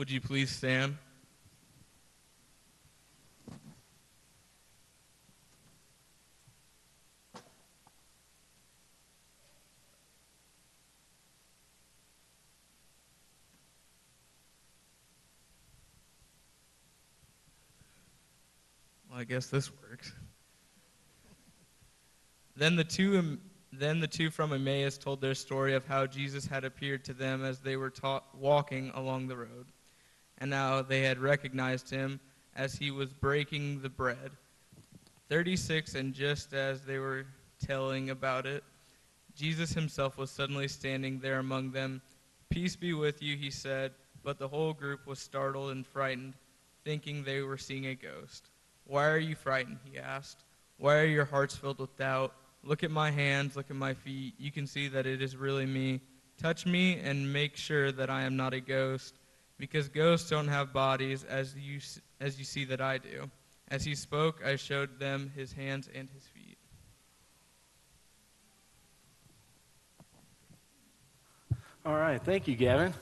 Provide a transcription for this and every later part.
Would you please stand? I guess this works. Then the two then the two from Emmaus told their story of how Jesus had appeared to them as they were walking along the road, and now they had recognized him as he was breaking the bread. 36 and just as they were telling about it, Jesus himself was suddenly standing there among them. Peace be with you, he said, but the whole group was startled and frightened, thinking they were seeing a ghost. Why are you frightened? he asked. Why are your hearts filled with doubt? Look at my hands, look at my feet. You can see that it is really me. Touch me and make sure that I am not a ghost, because ghosts don't have bodies as you, as you see that I do. As he spoke, I showed them his hands and his feet. All right, thank you, Gavin.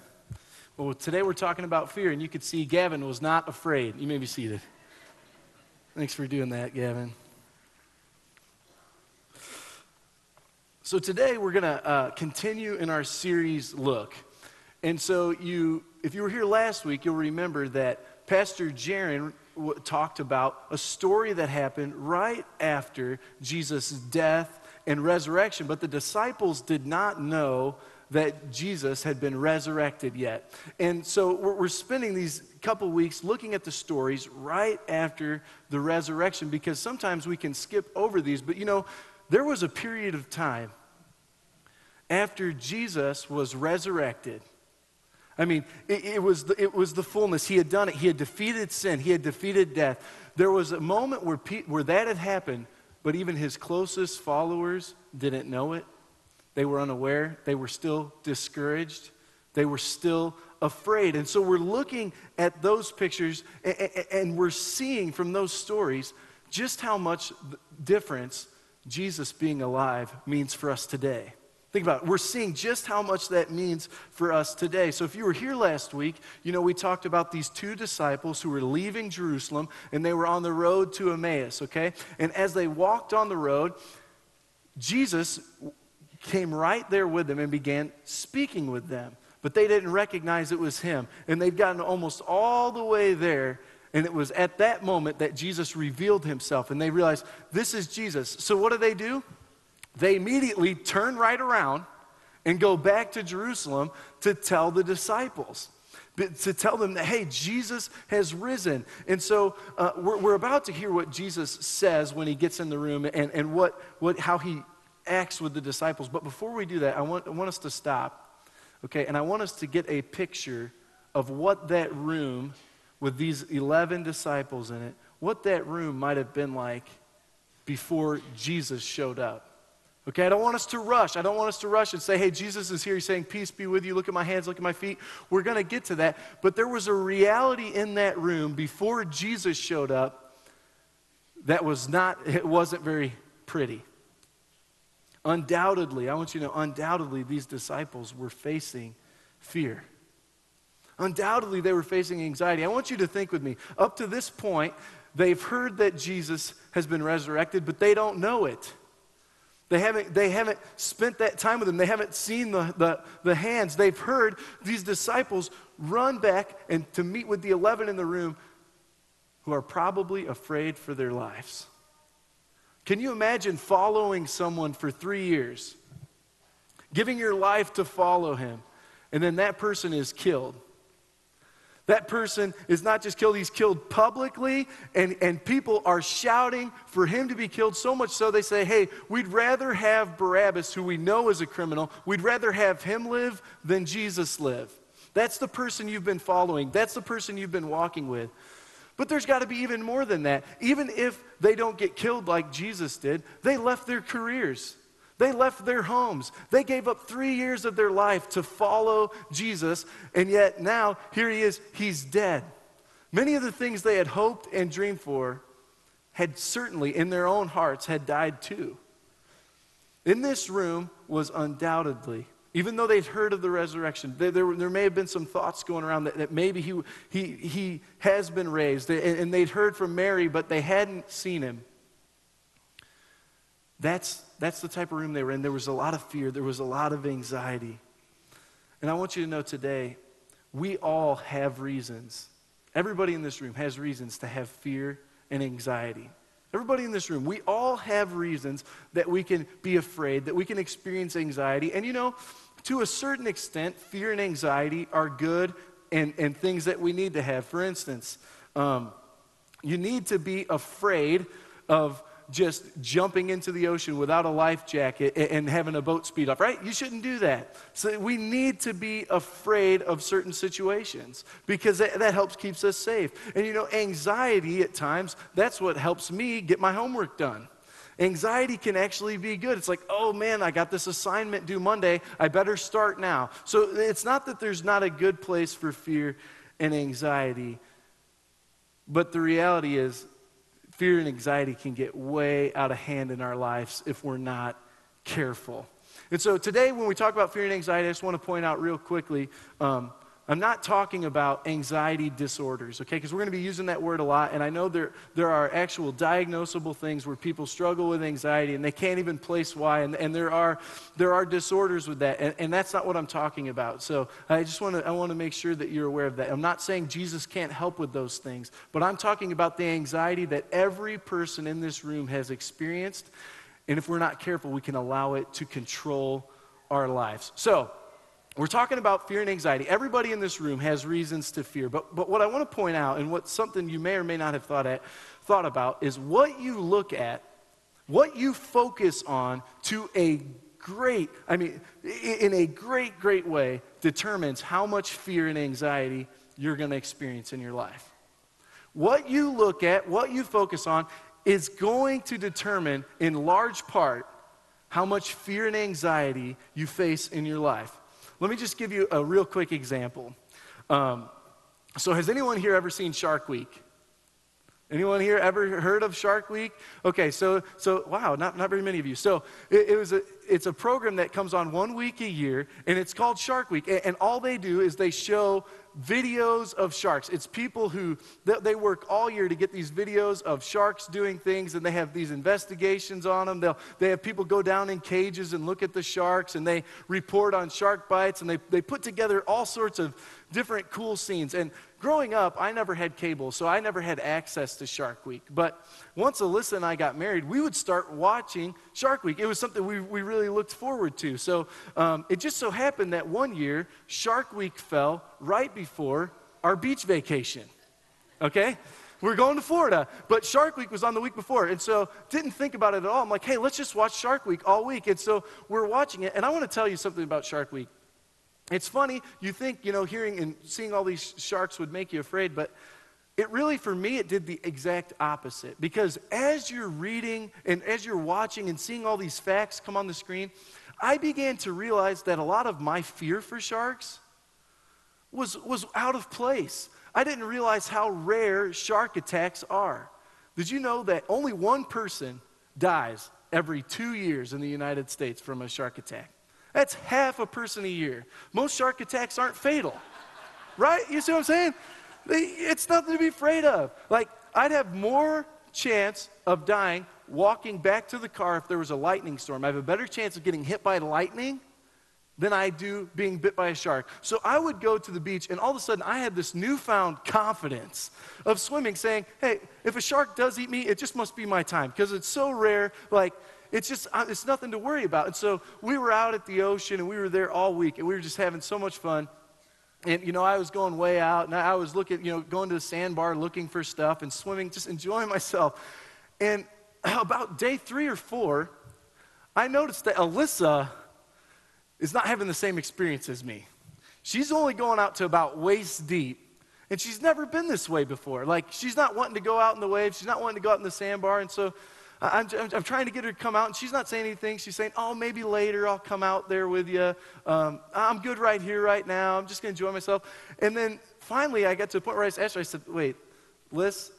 Well, today we're talking about fear, and you could see Gavin was not afraid. You may be seated. Thanks for doing that, Gavin. So today we're going to uh, continue in our series Look. And so you if you were here last week, you'll remember that Pastor Jaron w- talked about a story that happened right after Jesus' death and resurrection, but the disciples did not know that Jesus had been resurrected yet. And so we're, we're spending these couple weeks looking at the stories right after the resurrection because sometimes we can skip over these, but you know, there was a period of time after Jesus was resurrected. I mean, it, it, was the, it was the fullness. He had done it. He had defeated sin. He had defeated death. There was a moment where, Pe- where that had happened, but even his closest followers didn't know it. They were unaware. They were still discouraged. They were still afraid. And so we're looking at those pictures and, and we're seeing from those stories just how much difference Jesus being alive means for us today. Think about it. We're seeing just how much that means for us today. So, if you were here last week, you know, we talked about these two disciples who were leaving Jerusalem and they were on the road to Emmaus, okay? And as they walked on the road, Jesus came right there with them and began speaking with them. But they didn't recognize it was him. And they'd gotten almost all the way there. And it was at that moment that Jesus revealed himself. And they realized, this is Jesus. So, what do they do? They immediately turn right around and go back to Jerusalem to tell the disciples. To tell them that, hey, Jesus has risen. And so uh, we're, we're about to hear what Jesus says when he gets in the room and, and what, what, how he acts with the disciples. But before we do that, I want, I want us to stop, okay? And I want us to get a picture of what that room with these 11 disciples in it, what that room might have been like before Jesus showed up. Okay, I don't want us to rush. I don't want us to rush and say, hey, Jesus is here. He's saying, peace be with you. Look at my hands, look at my feet. We're going to get to that. But there was a reality in that room before Jesus showed up that was not, it wasn't very pretty. Undoubtedly, I want you to know, undoubtedly, these disciples were facing fear. Undoubtedly, they were facing anxiety. I want you to think with me. Up to this point, they've heard that Jesus has been resurrected, but they don't know it. They haven't, they haven't spent that time with him. They haven't seen the, the, the hands. They've heard these disciples run back and to meet with the 11 in the room who are probably afraid for their lives. Can you imagine following someone for three years, giving your life to follow him, and then that person is killed? That person is not just killed, he's killed publicly, and, and people are shouting for him to be killed so much so they say, hey, we'd rather have Barabbas, who we know is a criminal, we'd rather have him live than Jesus live. That's the person you've been following, that's the person you've been walking with. But there's got to be even more than that. Even if they don't get killed like Jesus did, they left their careers. They left their homes. They gave up three years of their life to follow Jesus, and yet now here he is, he's dead. Many of the things they had hoped and dreamed for had certainly, in their own hearts, had died too. In this room was undoubtedly Even though they'd heard of the resurrection, there, there, there may have been some thoughts going around that, that maybe he, he, he has been raised, and, and they'd heard from Mary, but they hadn't seen him. That's, that's the type of room they were in. There was a lot of fear, there was a lot of anxiety. And I want you to know today, we all have reasons. Everybody in this room has reasons to have fear and anxiety. Everybody in this room, we all have reasons that we can be afraid, that we can experience anxiety. And you know, to a certain extent, fear and anxiety are good and, and things that we need to have. For instance, um, you need to be afraid of just jumping into the ocean without a life jacket and having a boat speed off, right? You shouldn't do that. So we need to be afraid of certain situations because that, that helps keeps us safe. And you know, anxiety at times, that's what helps me get my homework done. Anxiety can actually be good. It's like, oh man, I got this assignment due Monday. I better start now. So it's not that there's not a good place for fear and anxiety, but the reality is fear and anxiety can get way out of hand in our lives if we're not careful. And so today, when we talk about fear and anxiety, I just want to point out real quickly um, I'm not talking about anxiety disorders, okay? Because we're going to be using that word a lot, and I know there, there are actual diagnosable things where people struggle with anxiety and they can't even place why, and, and there, are, there are disorders with that, and, and that's not what I'm talking about. So I just want to, I want to make sure that you're aware of that. I'm not saying Jesus can't help with those things, but I'm talking about the anxiety that every person in this room has experienced, and if we're not careful, we can allow it to control our lives. So, we're talking about fear and anxiety. Everybody in this room has reasons to fear. But, but what I want to point out, and what something you may or may not have thought, at, thought about, is what you look at, what you focus on to a great, I mean, in a great, great way, determines how much fear and anxiety you're going to experience in your life. What you look at, what you focus on, is going to determine, in large part, how much fear and anxiety you face in your life. Let me just give you a real quick example. Um, so, has anyone here ever seen Shark Week? Anyone here ever heard of Shark Week? Okay, so, so wow, not, not very many of you. So it, it, was a, it's a program that comes on one week a year, and it's called Shark Week. And, and all they do is they show videos of sharks. It's people who, they, they work all year to get these videos of sharks doing things, and they have these investigations on them. They'll, they have people go down in cages and look at the sharks, and they report on shark bites, and they, they put together all sorts of different cool scenes. And growing up, I never had cable, so I never had access to Shark Week. But once Alyssa and I got married, we would start watching Shark Week. It was something we, we really looked forward to. So um, it just so happened that one year, Shark Week fell right before our beach vacation. Okay? We're going to Florida, but Shark Week was on the week before. And so didn't think about it at all. I'm like, hey, let's just watch Shark Week all week. And so we're watching it. And I want to tell you something about Shark Week. It's funny, you think, you know, hearing and seeing all these sharks would make you afraid, but it really, for me, it did the exact opposite. Because as you're reading and as you're watching and seeing all these facts come on the screen, I began to realize that a lot of my fear for sharks was, was out of place. I didn't realize how rare shark attacks are. Did you know that only one person dies every two years in the United States from a shark attack? That's half a person a year. Most shark attacks aren't fatal, right? You see what I'm saying? It's nothing to be afraid of. Like, I'd have more chance of dying walking back to the car if there was a lightning storm. I have a better chance of getting hit by lightning than I do being bit by a shark. So I would go to the beach, and all of a sudden I had this newfound confidence of swimming, saying, hey, if a shark does eat me, it just must be my time because it's so rare. Like, it's just, uh, it's nothing to worry about. And so we were out at the ocean and we were there all week and we were just having so much fun. And, you know, I was going way out and I was looking, you know, going to the sandbar looking for stuff and swimming, just enjoying myself. And about day three or four, I noticed that Alyssa is not having the same experience as me. She's only going out to about waist deep. And she's never been this way before. Like, she's not wanting to go out in the waves. She's not wanting to go out in the sandbar. And so I'm, I'm, I'm, trying to get her to come out, and she's not saying anything. She's saying, Oh, maybe later I'll come out there with you. Um, I'm good right here, right now. I'm just going to enjoy myself. And then finally, I got to a point where I asked her, I said, Wait, Liz,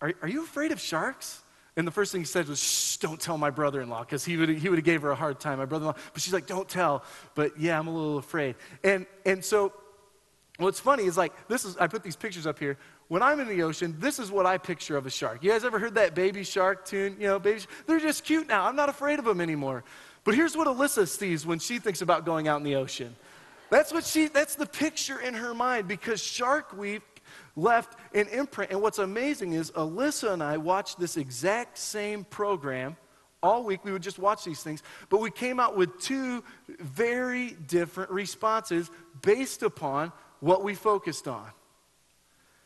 are, are you afraid of sharks? And the first thing he said was, shh, don't tell my brother-in-law, because he would, he would have gave her a hard time, my brother-in-law. But she's like, don't tell. But yeah, I'm a little afraid. And, and so what's funny is like, this is, I put these pictures up here. When I'm in the ocean, this is what I picture of a shark. You guys ever heard that baby shark tune? You know, babies, they're just cute now. I'm not afraid of them anymore. But here's what Alyssa sees when she thinks about going out in the ocean. That's what she, that's the picture in her mind because Shark Week left an imprint. And what's amazing is Alyssa and I watched this exact same program all week. We would just watch these things, but we came out with two very different responses based upon what we focused on.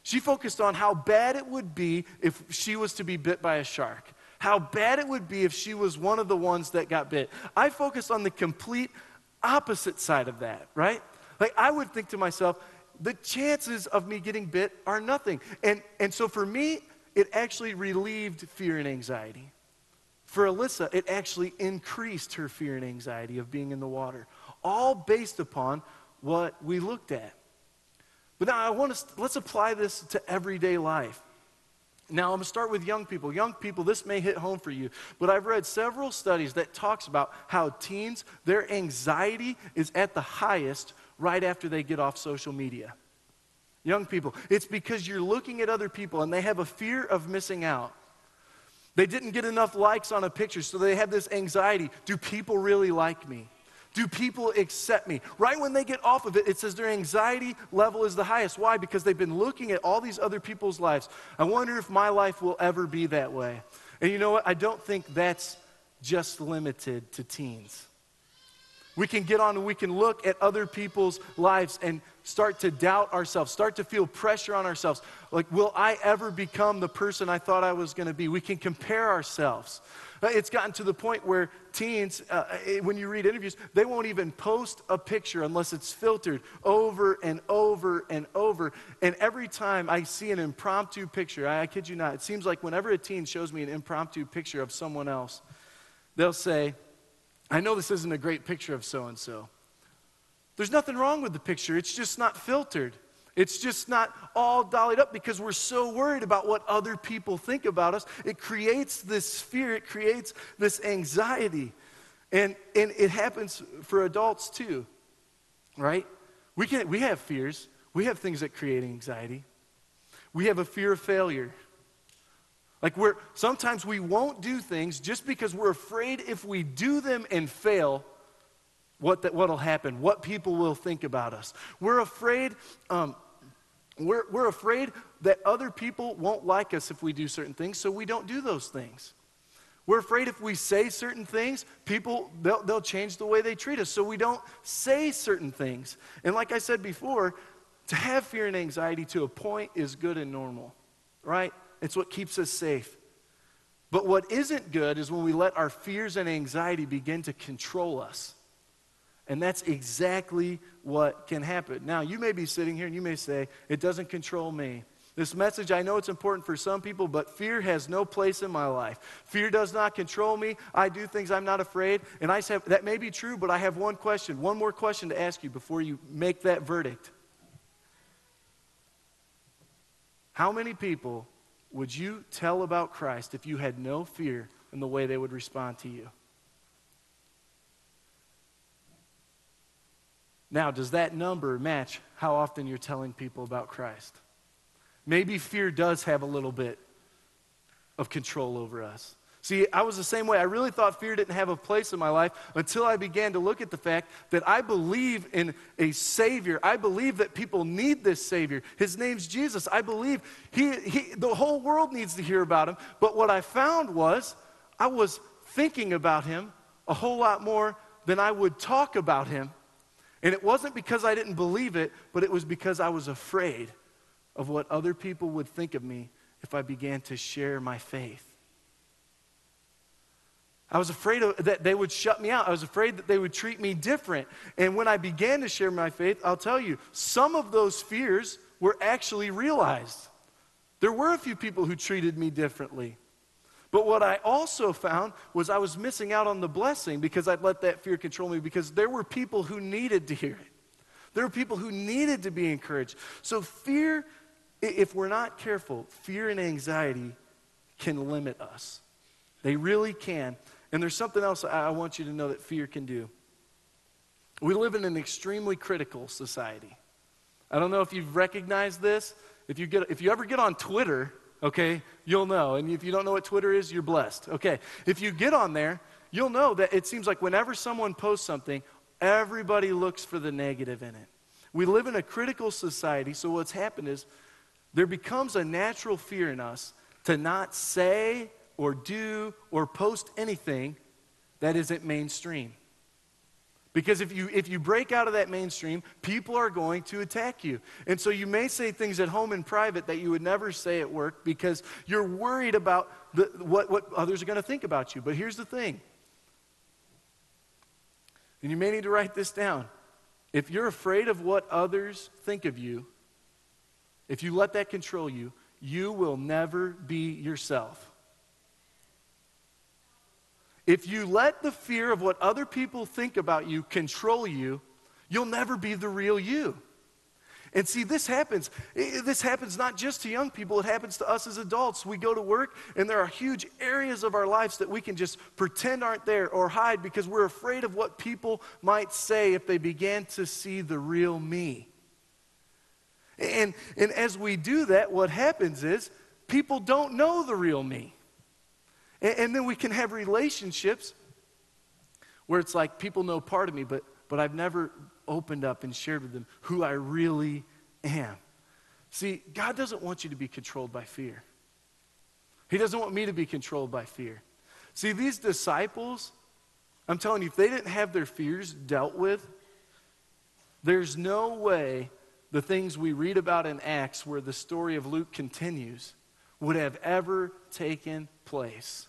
She focused on how bad it would be if she was to be bit by a shark, how bad it would be if she was one of the ones that got bit. I focused on the complete opposite side of that, right? Like, I would think to myself, the chances of me getting bit are nothing. And, and so for me, it actually relieved fear and anxiety. For Alyssa, it actually increased her fear and anxiety of being in the water, all based upon what we looked at. But now I want to let's apply this to everyday life. Now I'm going to start with young people. Young people, this may hit home for you, but I've read several studies that talks about how teens their anxiety is at the highest right after they get off social media. Young people, it's because you're looking at other people and they have a fear of missing out. They didn't get enough likes on a picture, so they have this anxiety. Do people really like me? Do people accept me? Right when they get off of it, it says their anxiety level is the highest. Why? Because they've been looking at all these other people's lives. I wonder if my life will ever be that way. And you know what? I don't think that's just limited to teens. We can get on and we can look at other people's lives and start to doubt ourselves, start to feel pressure on ourselves. Like, will I ever become the person I thought I was going to be? We can compare ourselves. Uh, it's gotten to the point where teens, uh, uh, when you read interviews, they won't even post a picture unless it's filtered over and over and over. And every time I see an impromptu picture, I, I kid you not, it seems like whenever a teen shows me an impromptu picture of someone else, they'll say, I know this isn't a great picture of so and so. There's nothing wrong with the picture, it's just not filtered. It's just not all dollied up because we're so worried about what other people think about us. It creates this fear, it creates this anxiety. And, and it happens for adults too, right? We, can, we have fears, we have things that create anxiety. We have a fear of failure. Like we're sometimes we won't do things just because we're afraid if we do them and fail, what that, what'll happen, what people will think about us. We're afraid. Um, we're, we're afraid that other people won't like us if we do certain things, so we don't do those things. We're afraid if we say certain things, people, they'll, they'll change the way they treat us, so we don't say certain things. And like I said before, to have fear and anxiety to a point is good and normal, right? It's what keeps us safe. But what isn't good is when we let our fears and anxiety begin to control us. And that's exactly what can happen. Now, you may be sitting here and you may say, it doesn't control me. This message, I know it's important for some people, but fear has no place in my life. Fear does not control me. I do things I'm not afraid. And I say, that may be true, but I have one question, one more question to ask you before you make that verdict. How many people would you tell about Christ if you had no fear in the way they would respond to you? Now, does that number match how often you're telling people about Christ? Maybe fear does have a little bit of control over us. See, I was the same way. I really thought fear didn't have a place in my life until I began to look at the fact that I believe in a Savior. I believe that people need this Savior. His name's Jesus. I believe he, he, the whole world needs to hear about Him. But what I found was I was thinking about Him a whole lot more than I would talk about Him. And it wasn't because I didn't believe it, but it was because I was afraid of what other people would think of me if I began to share my faith. I was afraid of, that they would shut me out. I was afraid that they would treat me different. And when I began to share my faith, I'll tell you, some of those fears were actually realized. There were a few people who treated me differently. But what I also found was I was missing out on the blessing because I'd let that fear control me because there were people who needed to hear it. There were people who needed to be encouraged. So, fear, if we're not careful, fear and anxiety can limit us They really can. And there's something else I want you to know that fear can do. We live in an extremely critical society. I don't know if you've recognized this. If you, get, if you ever get on Twitter, okay, you'll know. And if you don't know what Twitter is, you're blessed. Okay, if you get on there, you'll know that it seems like whenever someone posts something, everybody looks for the negative in it. We live in a critical society, so what's happened is there becomes a natural fear in us to not say or do or post anything that isn't mainstream. Because if you, if you break out of that mainstream, people are going to attack you. And so you may say things at home in private that you would never say at work because you're worried about the, what, what others are going to think about you. But here's the thing, and you may need to write this down. If you're afraid of what others think of you, if you let that control you, you will never be yourself. If you let the fear of what other people think about you control you, you'll never be the real you. And see, this happens. This happens not just to young people, it happens to us as adults. We go to work, and there are huge areas of our lives that we can just pretend aren't there or hide because we're afraid of what people might say if they began to see the real me. And, and as we do that, what happens is people don't know the real me. And, and, then we can have relationships where it's like people know part of me, but, but I've never opened up and shared with them who I really am. See, God doesn't want you to be controlled by fear. He doesn't want me to be controlled by fear. See, these disciples, I'm telling you, if they didn't have their fears dealt with, there's no way the things we read about in Acts, where the story of Luke continues, would have ever taken place.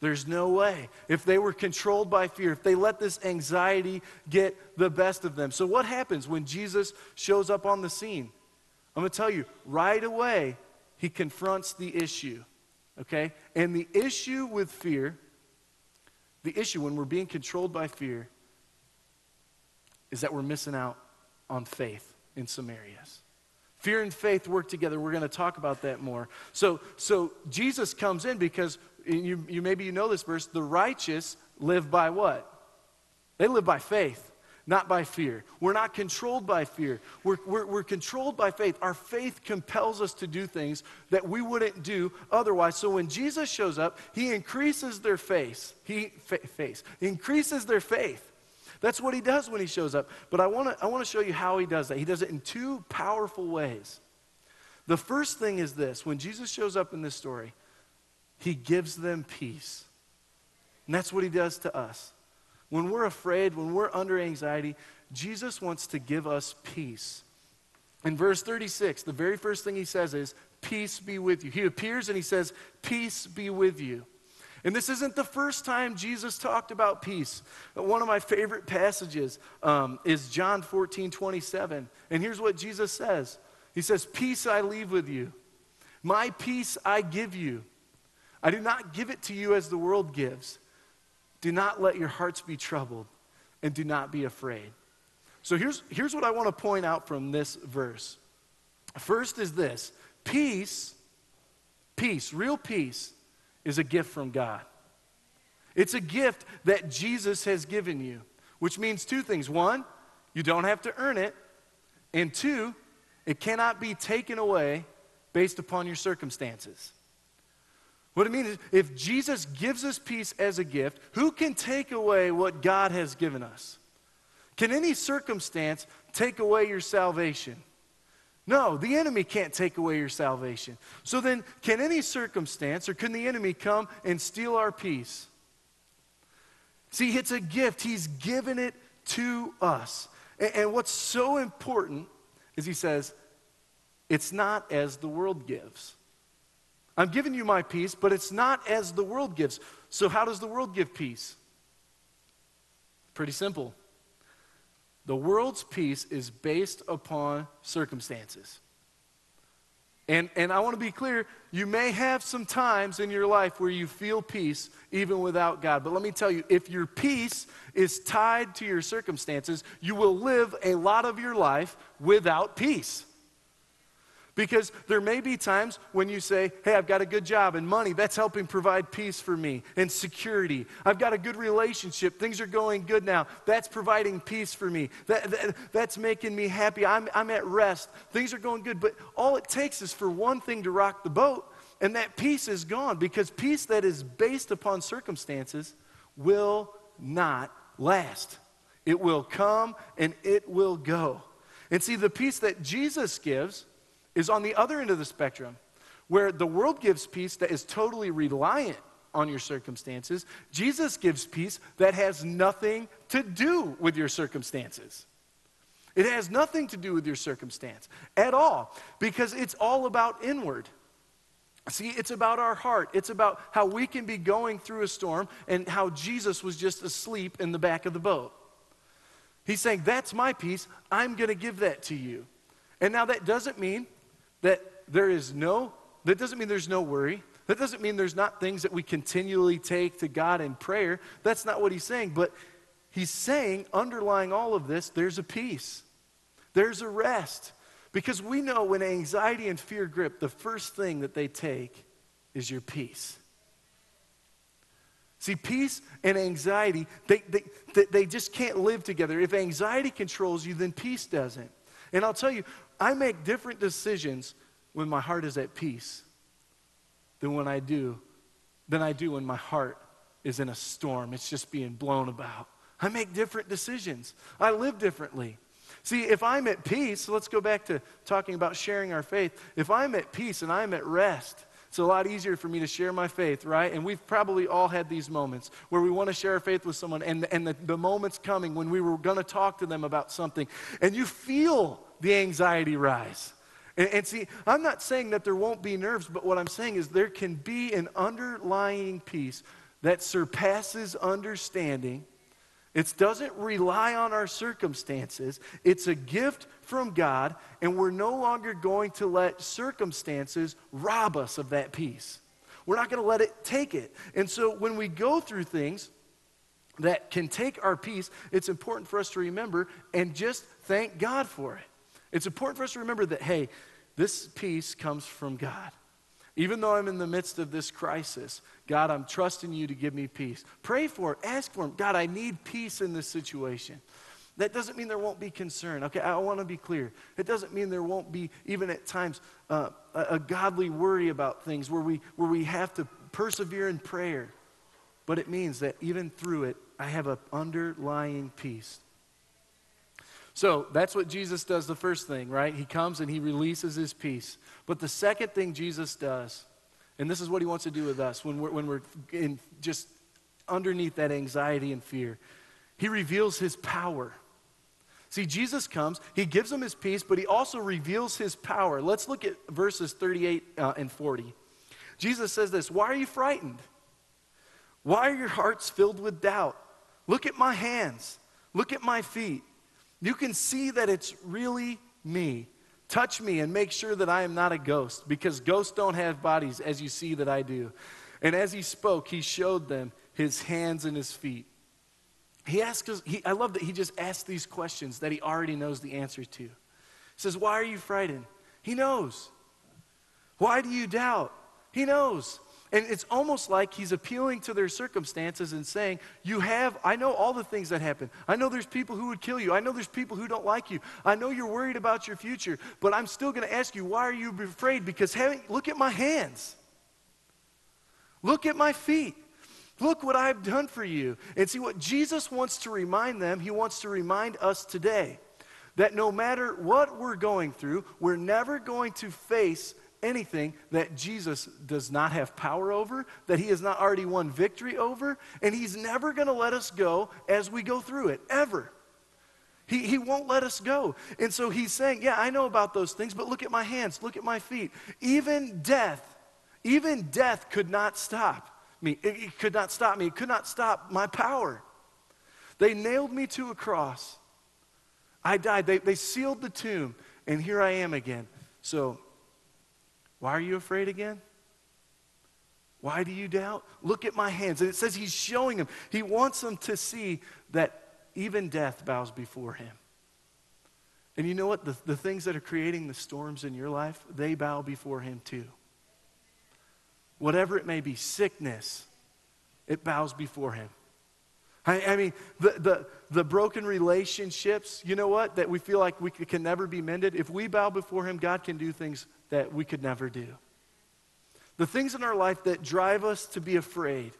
There's no way. If they were controlled by fear, if they let this anxiety get the best of them. So, what happens when Jesus shows up on the scene? I'm going to tell you right away, he confronts the issue. Okay? And the issue with fear, the issue when we're being controlled by fear, is that we're missing out on faith in Samaria's. Fear and faith work together. We're going to talk about that more. So, so Jesus comes in because you, you maybe you know this verse. The righteous live by what? They live by faith, not by fear. We're not controlled by fear. We're, we're, we're controlled by faith. Our faith compels us to do things that we wouldn't do otherwise. So when Jesus shows up, he increases their faith. He fa- face. Increases their faith. That's what he does when he shows up. But I want to I wanna show you how he does that. He does it in two powerful ways. The first thing is this when Jesus shows up in this story, he gives them peace. And that's what he does to us. When we're afraid, when we're under anxiety, Jesus wants to give us peace. In verse 36, the very first thing he says is, Peace be with you. He appears and he says, Peace be with you. And this isn't the first time Jesus talked about peace. One of my favorite passages um, is John 14, 27. And here's what Jesus says He says, Peace I leave with you, my peace I give you. I do not give it to you as the world gives. Do not let your hearts be troubled, and do not be afraid. So here's, here's what I want to point out from this verse. First is this peace, peace, real peace, is a gift from God. It's a gift that Jesus has given you, which means two things. One, you don't have to earn it. And two, it cannot be taken away based upon your circumstances. What it means is if Jesus gives us peace as a gift, who can take away what God has given us? Can any circumstance take away your salvation? No, the enemy can't take away your salvation. So then, can any circumstance or can the enemy come and steal our peace? See, it's a gift. He's given it to us. And, and what's so important is he says, it's not as the world gives. I'm giving you my peace, but it's not as the world gives. So, how does the world give peace? Pretty simple. The world's peace is based upon circumstances. And, and I want to be clear, you may have some times in your life where you feel peace even without God. But let me tell you, if your peace is tied to your circumstances, you will live a lot of your life without peace. Because there may be times when you say, Hey, I've got a good job and money. That's helping provide peace for me and security. I've got a good relationship. Things are going good now. That's providing peace for me. That, that, that's making me happy. I'm, I'm at rest. Things are going good. But all it takes is for one thing to rock the boat, and that peace is gone. Because peace that is based upon circumstances will not last. It will come and it will go. And see, the peace that Jesus gives is on the other end of the spectrum, where the world gives peace that is totally reliant on your circumstances. Jesus gives peace that has nothing to do with your circumstances. It has nothing to do with your circumstance at all because it's all about inward. See, it's about our heart. It's about how we can be going through a storm and how Jesus was just asleep in the back of the boat. He's saying, That's my peace. I'm going to give that to you. And now that doesn't mean that there is no, that doesn't mean there's no worry. That doesn't mean there's not things that we continually take to God in prayer. That's not what he's saying. But he's saying, underlying all of this, there's a peace, there's a rest. Because we know when anxiety and fear grip, the first thing that they take is your peace. See, peace and anxiety, they, they, they just can't live together. If anxiety controls you, then peace doesn't. And I'll tell you, I make different decisions when my heart is at peace than when I do than I do when my heart is in a storm. It's just being blown about. I make different decisions. I live differently. See, if I'm at peace, let's go back to talking about sharing our faith. If I'm at peace and I'm at rest, it's a lot easier for me to share my faith, right? And we've probably all had these moments where we want to share our faith with someone, and, and the, the moment's coming when we were going to talk to them about something, and you feel the anxiety rise. And, and, see, I'm not saying that there won't be nerves, but what I'm saying is there can be an underlying peace that surpasses understanding. It doesn't rely on our circumstances. It's a gift from God, and we're no longer going to let circumstances rob us of that peace. We're not going to let it take it. And so when we go through things that can take our peace, it's important for us to remember and just thank God for it. It's important for us to remember that, hey, this peace comes from God. Even though I'm in the midst of this crisis, God, I'm trusting you to give me peace. Pray for it, ask for Him. God, I need peace in this situation. That doesn't mean there won't be concern. Okay, I want to be clear. It doesn't mean there won't be, even at times, uh, a, a godly worry about things where we, where we have to persevere in prayer. But it means that even through it, I have an underlying peace. So that's what Jesus does the first thing, right? He comes and he releases his peace. But the second thing Jesus does, and this is what he wants to do with us when we're, when we're in just underneath that anxiety and fear, he reveals his power. See, Jesus comes, he gives them his peace, but he also reveals his power. Let's look at verses 38 uh, and 40. Jesus says this Why are you frightened? Why are your hearts filled with doubt? Look at my hands, look at my feet. You can see that it's really me. Touch me and make sure that I am not a ghost, because ghosts don't have bodies as you see that I do. And as he spoke, he showed them his hands and his feet. He asked us, he, I love that he just asks these questions that he already knows the answer to. He says, Why are you frightened? He knows. Why do you doubt? He knows. And it's almost like he's appealing to their circumstances and saying, You have, I know all the things that happen. I know there's people who would kill you. I know there's people who don't like you. I know you're worried about your future, but I'm still going to ask you, Why are you afraid? Because having, look at my hands. Look at my feet. Look what I've done for you. And see what Jesus wants to remind them, he wants to remind us today that no matter what we're going through, we're never going to face anything that Jesus does not have power over, that he has not already won victory over, and he's never going to let us go as we go through it, ever. He, he won't let us go. And so he's saying, Yeah, I know about those things, but look at my hands, look at my feet. Even death, even death could not stop me. It, it could not stop me. It could not stop my power. They nailed me to a cross. I died. They, they sealed the tomb, and here I am again. So why are you afraid again? Why do you doubt? Look at my hands. And it says he's showing them. He wants them to see that even death bows before him. And you know what? The, the things that are creating the storms in your life, they bow before him too. Whatever it may be, sickness, it bows before him. I, I mean, the, the, the broken relationships, you know what? That we feel like we can never be mended. If we bow before him, God can do things that we could never do. The things in our life that drive us to be afraid,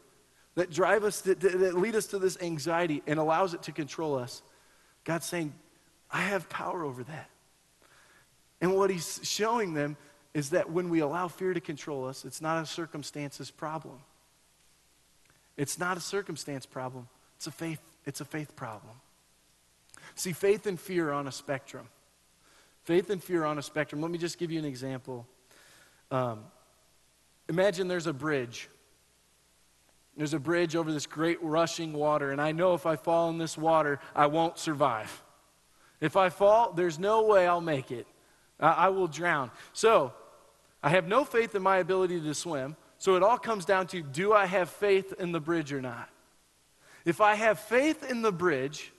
that drive us, that, that lead us to this anxiety and allows it to control us, God's saying, I have power over that. And what he's showing them is that when we allow fear to control us, it's not a circumstances problem. It's not a circumstance problem. It's a faith, it's a faith problem. See, faith and fear are on a spectrum. Faith and fear on a spectrum. Let me just give you an example. Um, imagine there's a bridge. There's a bridge over this great rushing water, and I know if I fall in this water, I won't survive. If I fall, there's no way I'll make it. I, I will drown. So, I have no faith in my ability to swim. So, it all comes down to do I have faith in the bridge or not? If I have faith in the bridge,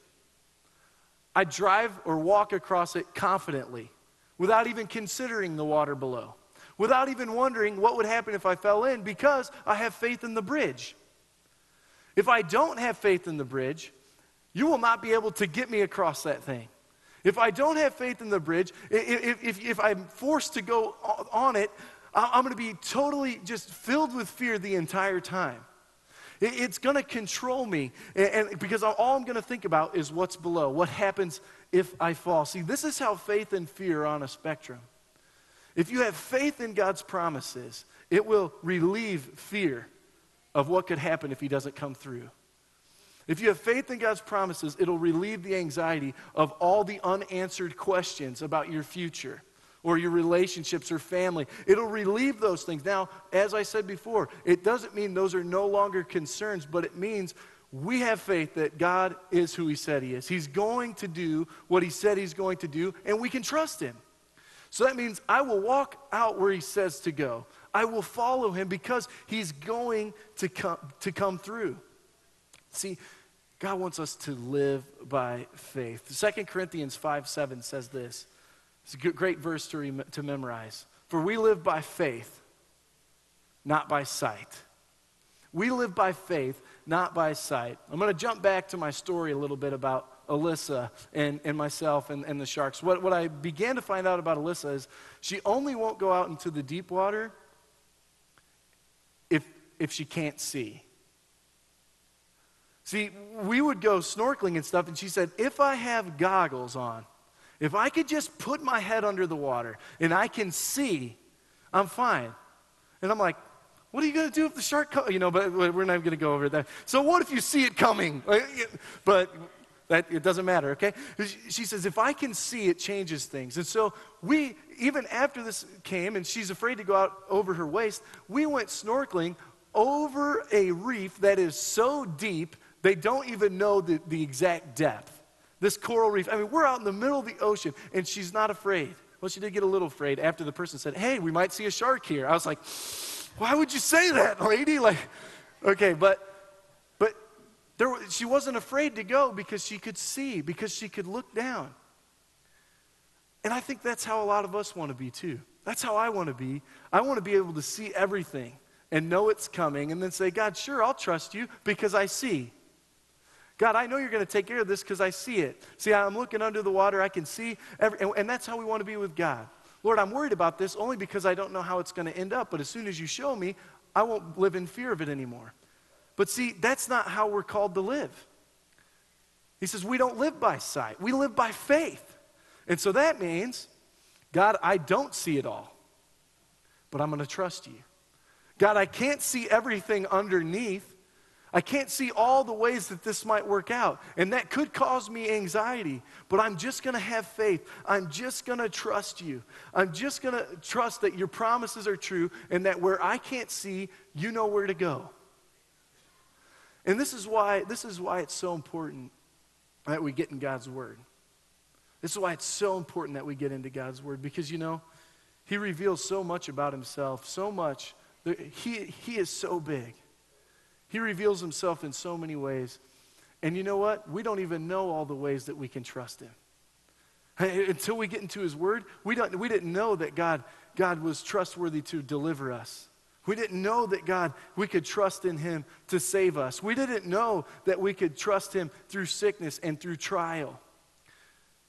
I drive or walk across it confidently without even considering the water below, without even wondering what would happen if I fell in because I have faith in the bridge. If I don't have faith in the bridge, you will not be able to get me across that thing. If I don't have faith in the bridge, if, if, if I'm forced to go on it, I'm going to be totally just filled with fear the entire time. It's going to control me. And, because all I'm going to think about is what's below, what happens if I fall. See, this is how faith and fear are on a spectrum. If you have faith in God's promises, it will relieve fear of what could happen if He doesn't come through. If you have faith in God's promises, it'll relieve the anxiety of all the unanswered questions about your future or your relationships or family. It'll relieve those things. Now, as I said before, it doesn't mean those are no longer concerns, but it means we have faith that God is who He said He is. He's going to do what He said He's going to do, and we can trust Him. So that means I will walk out where He says to go. I will follow Him because He's going to come, to come through. See, God wants us to live by faith. 2 Corinthians 5 7 says this. It's a great verse to, rem- to memorize. For we live by faith, not by sight. We live by faith, not by sight. I'm going to jump back to my story a little bit about Alyssa and, and myself and, and the sharks. What, what I began to find out about Alyssa is she only won't go out into the deep water if, if she can't see. See, we would go snorkeling and stuff, and she said, if I have goggles on, if I could just put my head under the water and I can see, I'm fine. And I'm like, what are you going to do if the shark comes? You know, but we're not going to go over that. So what if you see it coming? But that, it doesn't matter, okay? She says, if I can see, it changes things. And so we, even after this came, and she's afraid to go out over her waist, we went snorkeling over a reef that is so deep, they don't even know the, the exact depth this coral reef. I mean, we're out in the middle of the ocean, and she's not afraid. Well, she did get a little afraid after the person said, Hey, we might see a shark here. I was like, Why would you say that, lady? Like, okay, but but there, she wasn't afraid to go because she could see, because she could look down. And I think that's how a lot of us want to be too. That's how I want to be. I want to be able to see everything and know it's coming and then say, God, sure, I'll trust you because I see. God, I know you're going to take care of this because I see it. See, I'm looking under the water, I can see, every, and, and that's how we want to be with God. Lord, I'm worried about this only because I don't know how it's going to end up, but as soon as you show me, I won't live in fear of it anymore. But see, that's not how we're called to live. He says, we don't live by sight, we live by faith. And so that means, God, I don't see it all, but I'm going to trust you. God, I can't see everything underneath, I can't see all the ways that this might work out. And that could cause me anxiety. But I'm just going to have faith. I'm just going to trust you. I'm just going to trust that your promises are true and that where I can't see, you know where to go. And this is why, this is why it's so important that we get in God's Word. This is why it's so important that we get into God's Word because, you know, He reveals so much about Himself, so much. He, he is so big. He reveals himself in so many ways. And you know what? We don't even know all the ways that we can trust him. Until we get into his word, we, don't, we didn't know that God, God was trustworthy to deliver us. We didn't know that God, we could trust in him to save us. We didn't know that we could trust him through sickness and through trial.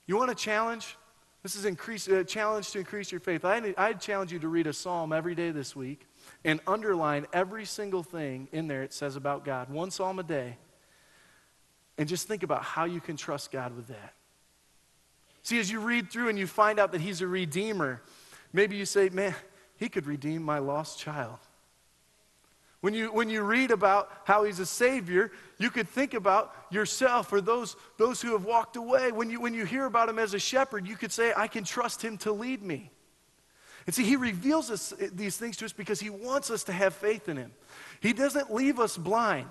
You want a challenge? This is increase, a challenge to increase your faith. I, I'd challenge you to read a psalm every day this week and underline every single thing in there it says about God. One psalm a day. And just think about how you can trust God with that. See, as you read through and you find out that He's a redeemer, maybe you say, man, He could redeem my lost child. When you, when you read about how he's a savior, you could think about yourself or those, those who have walked away. When you, when you hear about him as a shepherd, you could say, I can trust him to lead me. And see, he reveals us, these things to us because he wants us to have faith in him. He doesn't leave us blind.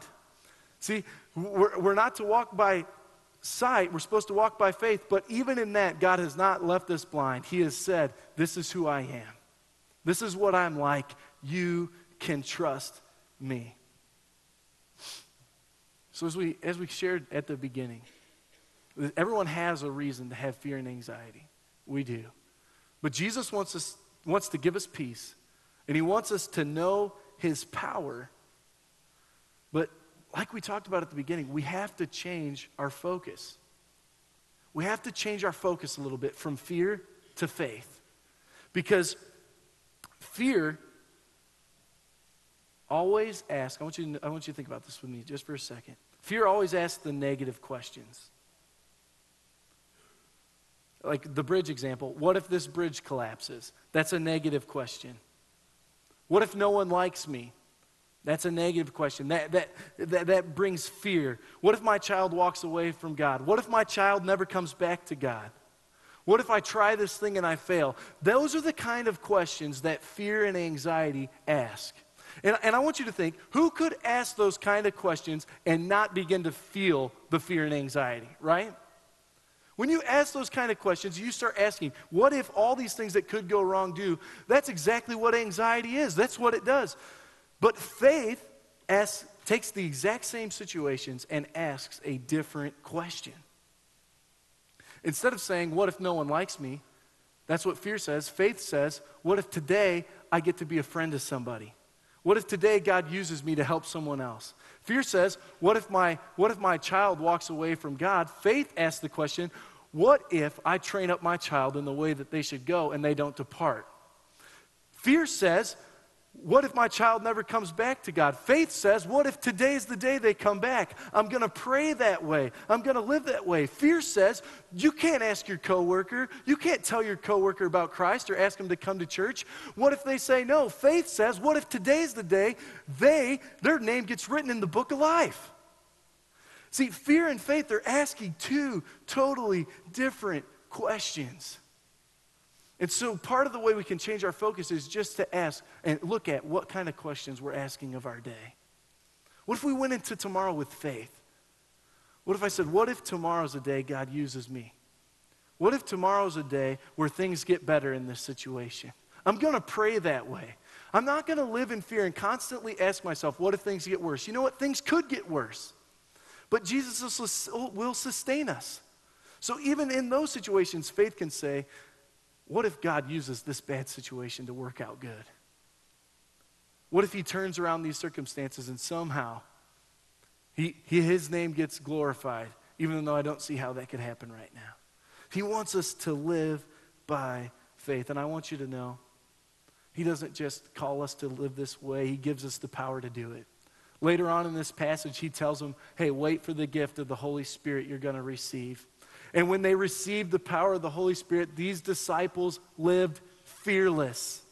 See, we're, we're not to walk by sight, we're supposed to walk by faith, but even in that, God has not left us blind. He has said, This is who I am, this is what I'm like. You can trust me. So as we as we shared at the beginning, everyone has a reason to have fear and anxiety. We do. But Jesus wants us wants to give us peace, and he wants us to know his power. But like we talked about at the beginning, we have to change our focus. We have to change our focus a little bit from fear to faith. Because fear always asks, I want, you to, I want you to think about this with me just for a second. Fear always asks the negative questions. Like the bridge example, what if this bridge collapses? That's a negative question. What if no one likes me? That's a negative question. That, that, that, that brings fear. What if my child walks away from God? What if my child never comes back to God? What if I try this thing and I fail? Those are the kind of questions that fear and anxiety ask. And, and I want you to think who could ask those kind of questions and not begin to feel the fear and anxiety, right? When you ask those kind of questions, you start asking, what if all these things that could go wrong do? That's exactly what anxiety is. That's what it does. But faith asks, takes the exact same situations and asks a different question. Instead of saying, What if no one likes me? That's what fear says. Faith says, What if today I get to be a friend to somebody? What if today God uses me to help someone else? Fear says, what if my, what if my child walks away from God? Faith asks the question, what if I train up my child in the way that they should go and they don't depart? Fear says, what if my child never comes back to God? Faith says, What if today's the day they come back? I'm going to pray that way. I'm going to live that way. Fear says, You can't ask your coworker. You can't tell your coworker about Christ or ask them to come to church. What if they say no? Faith says, What if today's the day they, their name gets written in the book of life? See, fear and faith are asking two totally different questions. And so, part of the way we can change our focus is just to ask and look at what kind of questions we're asking of our day. What if we went into tomorrow with faith? What if I said, What if tomorrow's a day God uses me? What if tomorrow's a day where things get better in this situation? I'm going to pray that way. I'm not going to live in fear and constantly ask myself, What if things get worse? You know what? Things could get worse. But Jesus will sustain us. So, even in those situations, faith can say, what if God uses this bad situation to work out good? What if He turns around these circumstances and somehow he, he, His name gets glorified, even though I don't see how that could happen right now? He wants us to live by faith. And I want you to know, He doesn't just call us to live this way, He gives us the power to do it. Later on in this passage, He tells them, hey, wait for the gift of the Holy Spirit you're going to receive. And when they received the power of the Holy Spirit, these disciples lived fearless.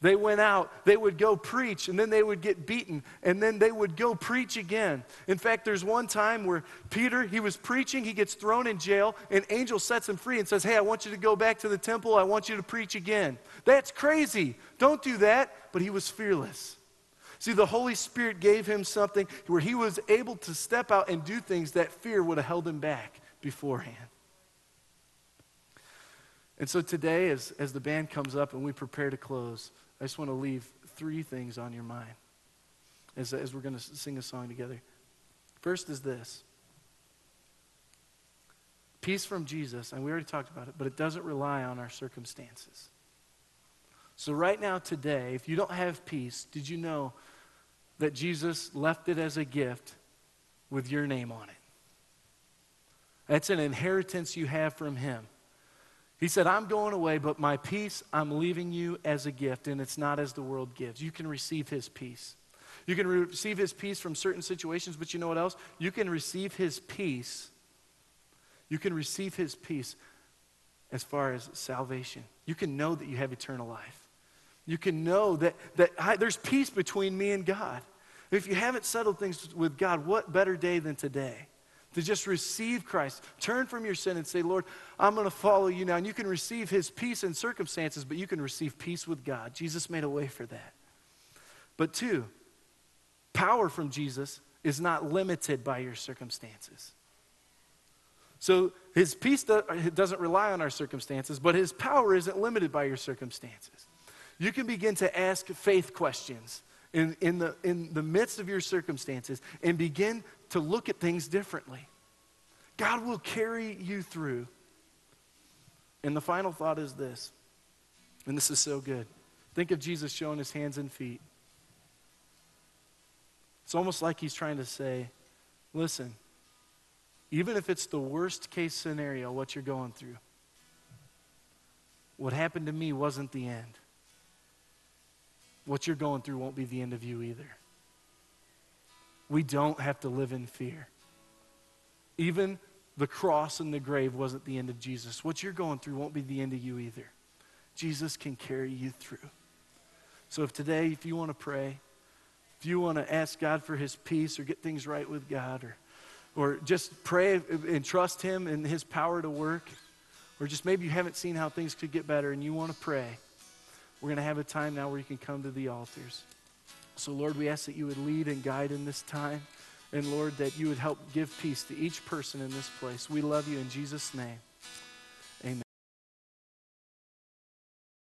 They went out, they would go preach, and then they would get beaten, and then they would go preach again. In fact, there's one time where Peter, he was preaching, he gets thrown in jail, an angel sets him free and says, Hey, I want you to go back to the temple, I want you to preach again. That's crazy. Don't do that. But he was fearless. See, the Holy Spirit gave him something where he was able to step out and do things that fear would have held him back beforehand. And so today, as, as the band comes up and we prepare to close, I just want to leave three things on your mind as, as we're going to sing a song together. First is this Peace from Jesus, and we already talked about it, but it doesn't rely on our circumstances. So, right now, today, if you don't have peace, did you know that Jesus left it as a gift with your name on it? That's an inheritance you have from Him. He said, I'm going away, but my peace I'm leaving you as a gift, and it's not as the world gives. You can receive His peace. You can receive His peace from certain situations, but you know what else? You can receive His peace. You can receive His peace as far as salvation. You can know that you have eternal life. You can know that, that I, there's peace between me and God. If you haven't settled things with God, what better day than today? To just receive Christ. Turn from your sin and say, Lord, I'm going to follow you now. And you can receive his peace in circumstances, but you can receive peace with God. Jesus made a way for that. But two, power from Jesus is not limited by your circumstances. So his peace doesn't rely on our circumstances, but his power isn't limited by your circumstances. You can begin to ask faith questions in, in, the, in the midst of your circumstances and begin to look at things differently. God will carry you through. And the final thought is this, and this is so good. Think of Jesus showing his hands and feet. It's almost like he's trying to say, listen, even if it's the worst case scenario, what you're going through, what happened to me wasn't the end what you're going through won't be the end of you either. We don't have to live in fear. Even the cross and the grave wasn't the end of Jesus. What you're going through won't be the end of you either. Jesus can carry you through. So if today, if you want to pray, if you want to ask God for his peace or get things right with God or or just pray and trust him and his power to work, or just maybe you haven't seen how things could get better and you want to pray. We're going to have a time now where you can come to the altars. So, Lord, we ask that you would lead and guide in this time. And, Lord, that you would help give peace to each person in this place. We love you in Jesus' name.